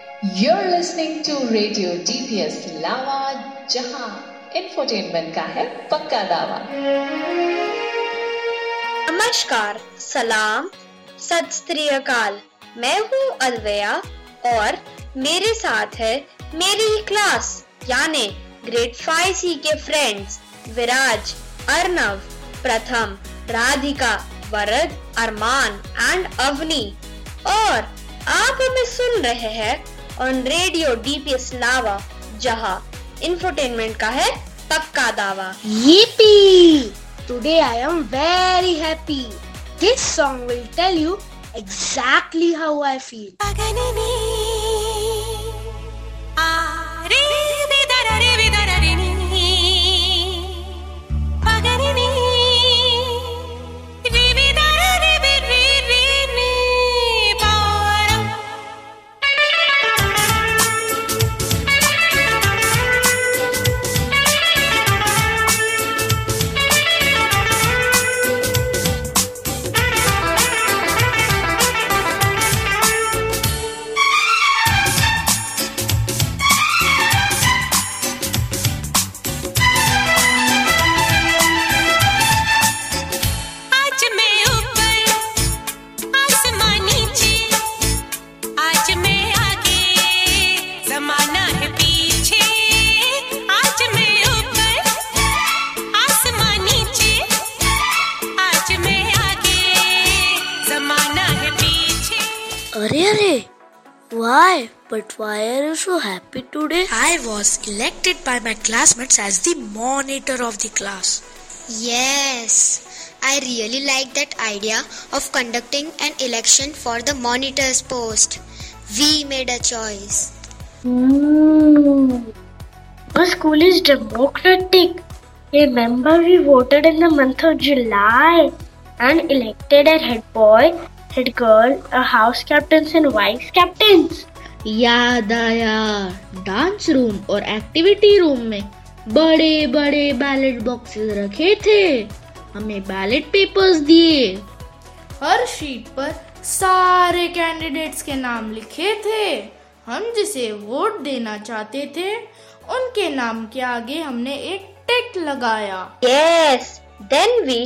You're listening to Radio DPS Lawa जहाँ infotainment का है पक्का दावा। नमस्कार, सलाम, सत अकाल। मैं हूँ अलवया और मेरे साथ है मेरी क्लास यानी ग्रेड फाइव सी के friends Viraj, Arnav, Pratham, Radhika, Varad, Armaan and Avani. और आप हमें सुन रहे हैं ऑन रेडियो डीपीएस लावा जहाँ इंफोटेनमेंट का है तब का दावा yippee today I am very happy this song will tell you exactly how I feel But why are you so happy today? I was elected by my classmates as the monitor of the class. Yes, I really like that idea of conducting an election for the monitor's post. We made a choice. Hmm. Our school is democratic. Remember, we voted in the month of July and elected a head boy, head girl, a house captains, and vice captains. याद आया dance room और activity room में बड़े बड़े ballot boxes रखे थे। हमें ballot papers दिए। हर शीट पर सारे कैंडिडेट्स के नाम लिखे थे। हम जिसे वोट देना चाहते थे उनके नाम के आगे हमने एक टिक लगाया। Yes, then we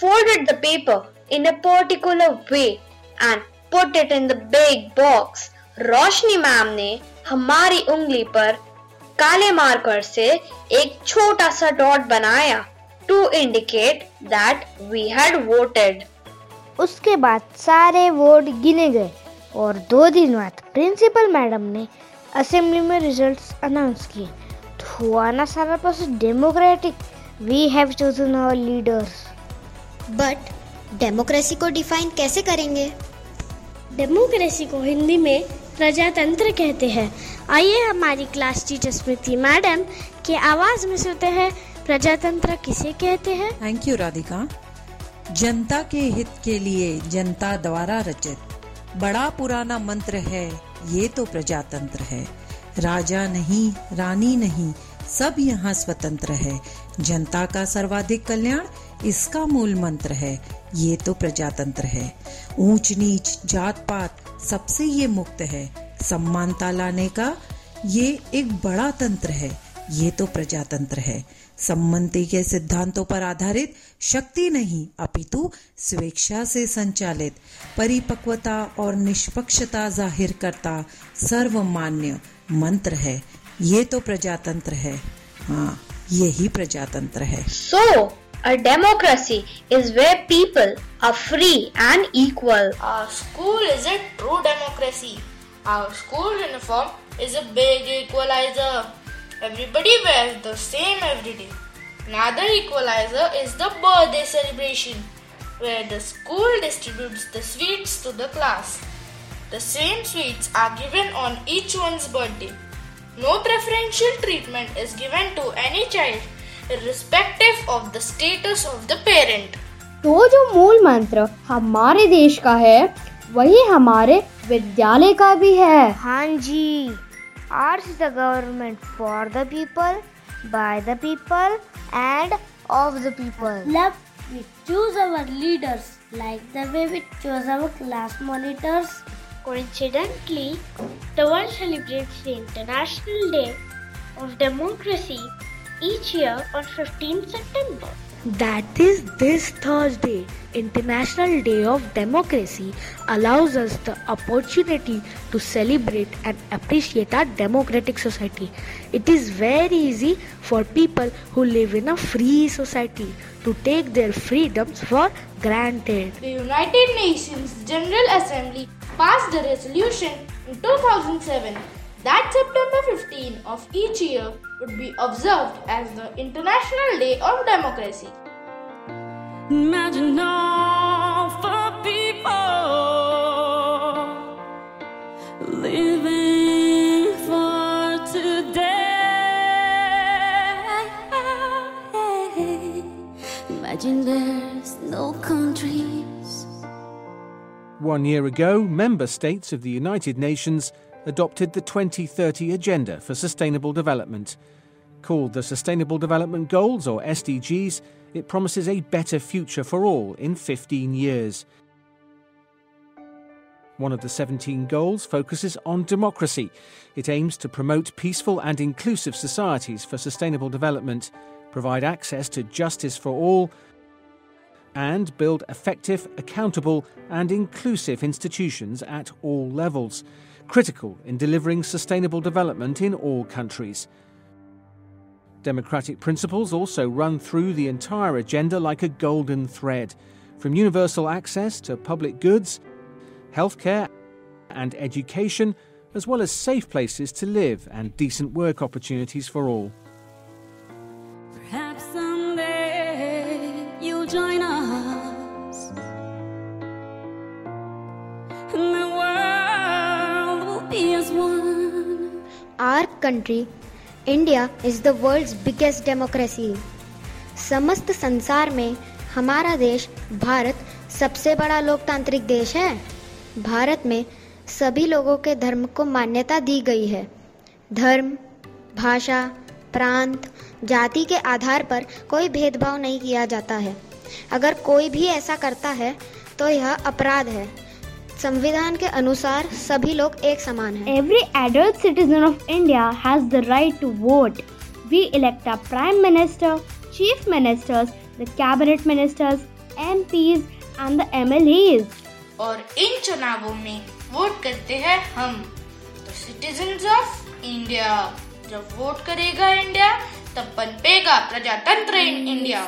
folded the paper in a particular way and put it in the big box. Roshni ma'am ने हमारी उंगली पर काले मार्कर से एक छोटा सा डॉट बनाया to indicate that we had voted उसके बाद सारे वोट गिने गए और दो दिन बाद प्रिंसिपल मैडम ने असेंबली में रिजल्ट्स अनाउंस किए। तो हुआ ना सारा process democratic we have chosen our leaders but democracy को डिफाइन कैसे करेंगे? डेमोक्रेसी को हिंदी में प्रजातंत्र कहते हैं। आइए हमारी क्लास टीचर स्मृति मैडम के आवाज़ में सुनते हैं, प्रजातंत्र किसे कहते हैं? Thank you Radhika. जनता के हित के लिए जनता द्वारा रचित। बड़ा पुराना मंत्र है, ये तो प्रजातंत्र है। राजा नहीं, रानी नहीं, सब यहाँ स्वतंत्र है। जनता का सर्वाधिक कल्याण इसका मूल मंत्र है, ये तो प्रजातंत्र है। ऊंच नीच, जात पात सबसे ये मुक्त है। समानता लाने का ये एक बड़ा तंत्र है। ये तो प्रजातंत्र है। सम्मति के सिद्धांतों पर आधारित शक्ति नहीं अपितु स्वेच्छा से संचालित परिपक्वता और निष्पक्षता ज़ाहिर करता सर्वमान्य मंत्र है। ये तो प्रजातंत्र है। हाँ यही प्रजातंत्र है। सो So, a democracy is where people are free and equal. Our school is a true democracy. Our school uniform is a big equalizer. Everybody wears the same every day. Another equalizer is the birthday celebration, where the school distributes the sweets to the class. The same sweets are given on each one's birthday. No preferential treatment is given to any child, irrespective तो जो मूल मंत्र हमारे देश का है वही हमारे विद्यालय का भी है। हाँ जी। It's the government for the people by the people and of the people love we choose our leaders like the way we choose our class monitors coincidentally the world celebrates the international day of democracy each year on 15th September. That is this Thursday. International Day of Democracy allows us the opportunity to celebrate and appreciate our democratic society. It is very easy for people who live in a free society to take their freedoms for granted. The United Nations General Assembly passed a resolution in 2007 that September 15 of each year would be observed as the International Day of Democracy. Imagine all for people living for today. Imagine there's no countries. One year ago, member states of the United Nations adopted the 2030 Agenda for Sustainable Development. Called the Sustainable Development Goals, or SDGs, it promises a better future for all in 15 years. One of the 17 goals focuses on democracy. It aims to promote peaceful and inclusive societies for sustainable development, provide access to justice for all, and build effective, accountable, and inclusive institutions at all levels, critical in delivering sustainable development in all countries. Democratic principles also run through the entire agenda like a golden thread, from universal access to public goods, healthcare, and education, as well as safe places to live and decent work opportunities for all. Country, India, is the world's biggest democracy. समस्त संसार में हमारा देश भारत सबसे बड़ा लोकतांत्रिक देश है। भारत में सभी लोगों के धर्म को मान्यता दी गई है। धर्म भाषा प्रांत जाति के आधार पर कोई भेदभाव नहीं किया जाता है। अगर कोई भी ऐसा करता है तो यह अपराध है। संविधान के अनुसार सभी लोग एक समान हैं। Every adult citizen of India has the right to vote we elect a prime minister chief ministers the cabinet ministers M P and the M और इन चुनावों में वोट करते हैं हम। सिटीजन ऑफ़ इंडिया जब वोट करेगा इंडिया तब बन पेगा प्रजातंत्र इंडिया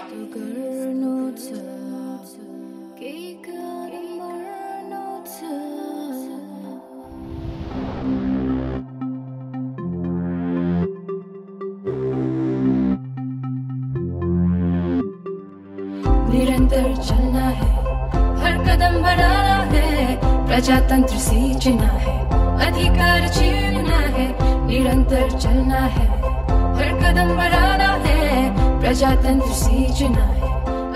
निरंतर चलना है। हर कदम बढ़ाना है। प्रजातंत्र सींचना है। अधिकार छीनना है। निरंतर चलना है। हर कदम बढ़ाना है। प्रजातंत्र सींचना है।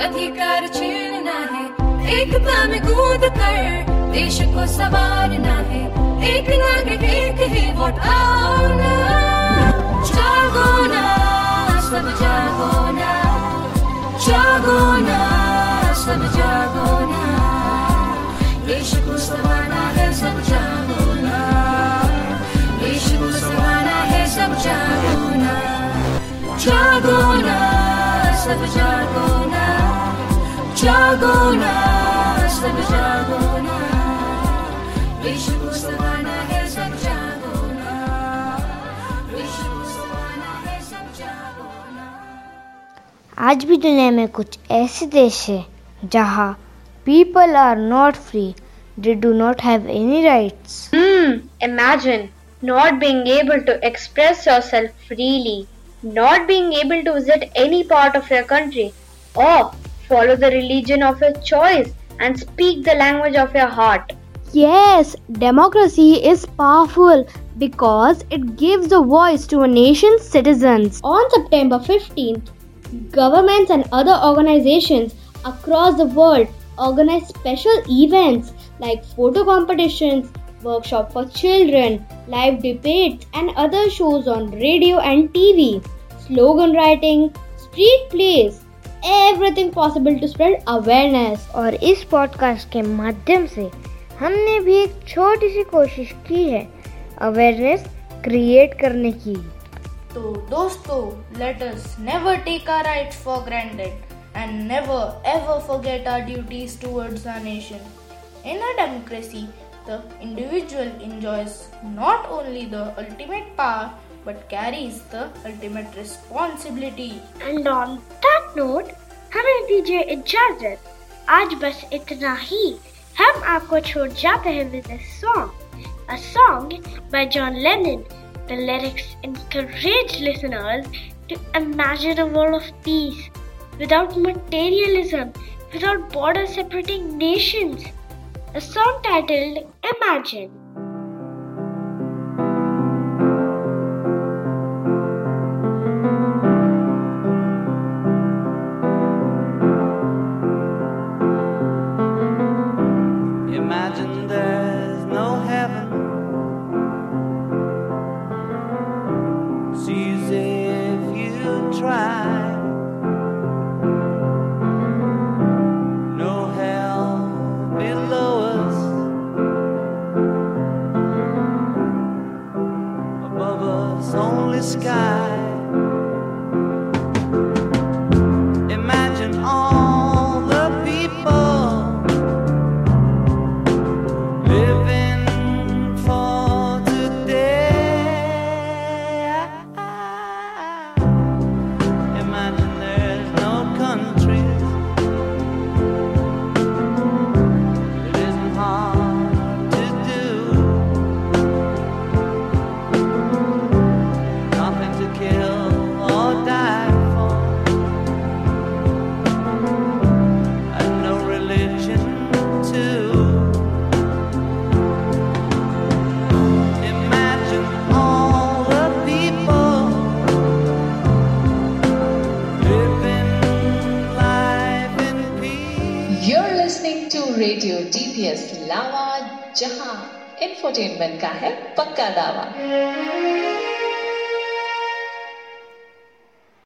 अधिकार छीनना है। एकता में कूद कर देश को संवारना है। एक नागरिक एक ही वोट आओ आज भी दुनिया में कुछ ऐसे देश है जहाँ people are not free they do not have any rights imagine not being able to express yourself freely not being able to visit any part of your country, or follow the religion of your choice and speak the language of your heart. Yes, democracy is powerful because it gives a voice to a nation's citizens. On September 15th, governments and other organizations across the world organize special events like photo competitions, workshop for children, live debates and other shows on radio and TV, slogan writing, street plays, everything possible to spread awareness. और इस podcast के माध्यम से हमने भी एक छोटी सी कोशिश की है अवेयरनेस क्रिएट करने की तो दोस्तों let us never take our rights for granted and never ever forget our duties towards our nation in a democracy the individual enjoys not only the ultimate power but carries the ultimate responsibility. And on that note, हमें दीजिए इजाजत आज बस इतना ही हम आपको छोड़ जाते हैं with a song, a song by John Lennon. The lyrics encourage listeners to imagine a world of peace without materialism, without border separating nations. A song titled Imagine. sky. Lava जहाँ इंफोटेनमेंट का है पक्का दावा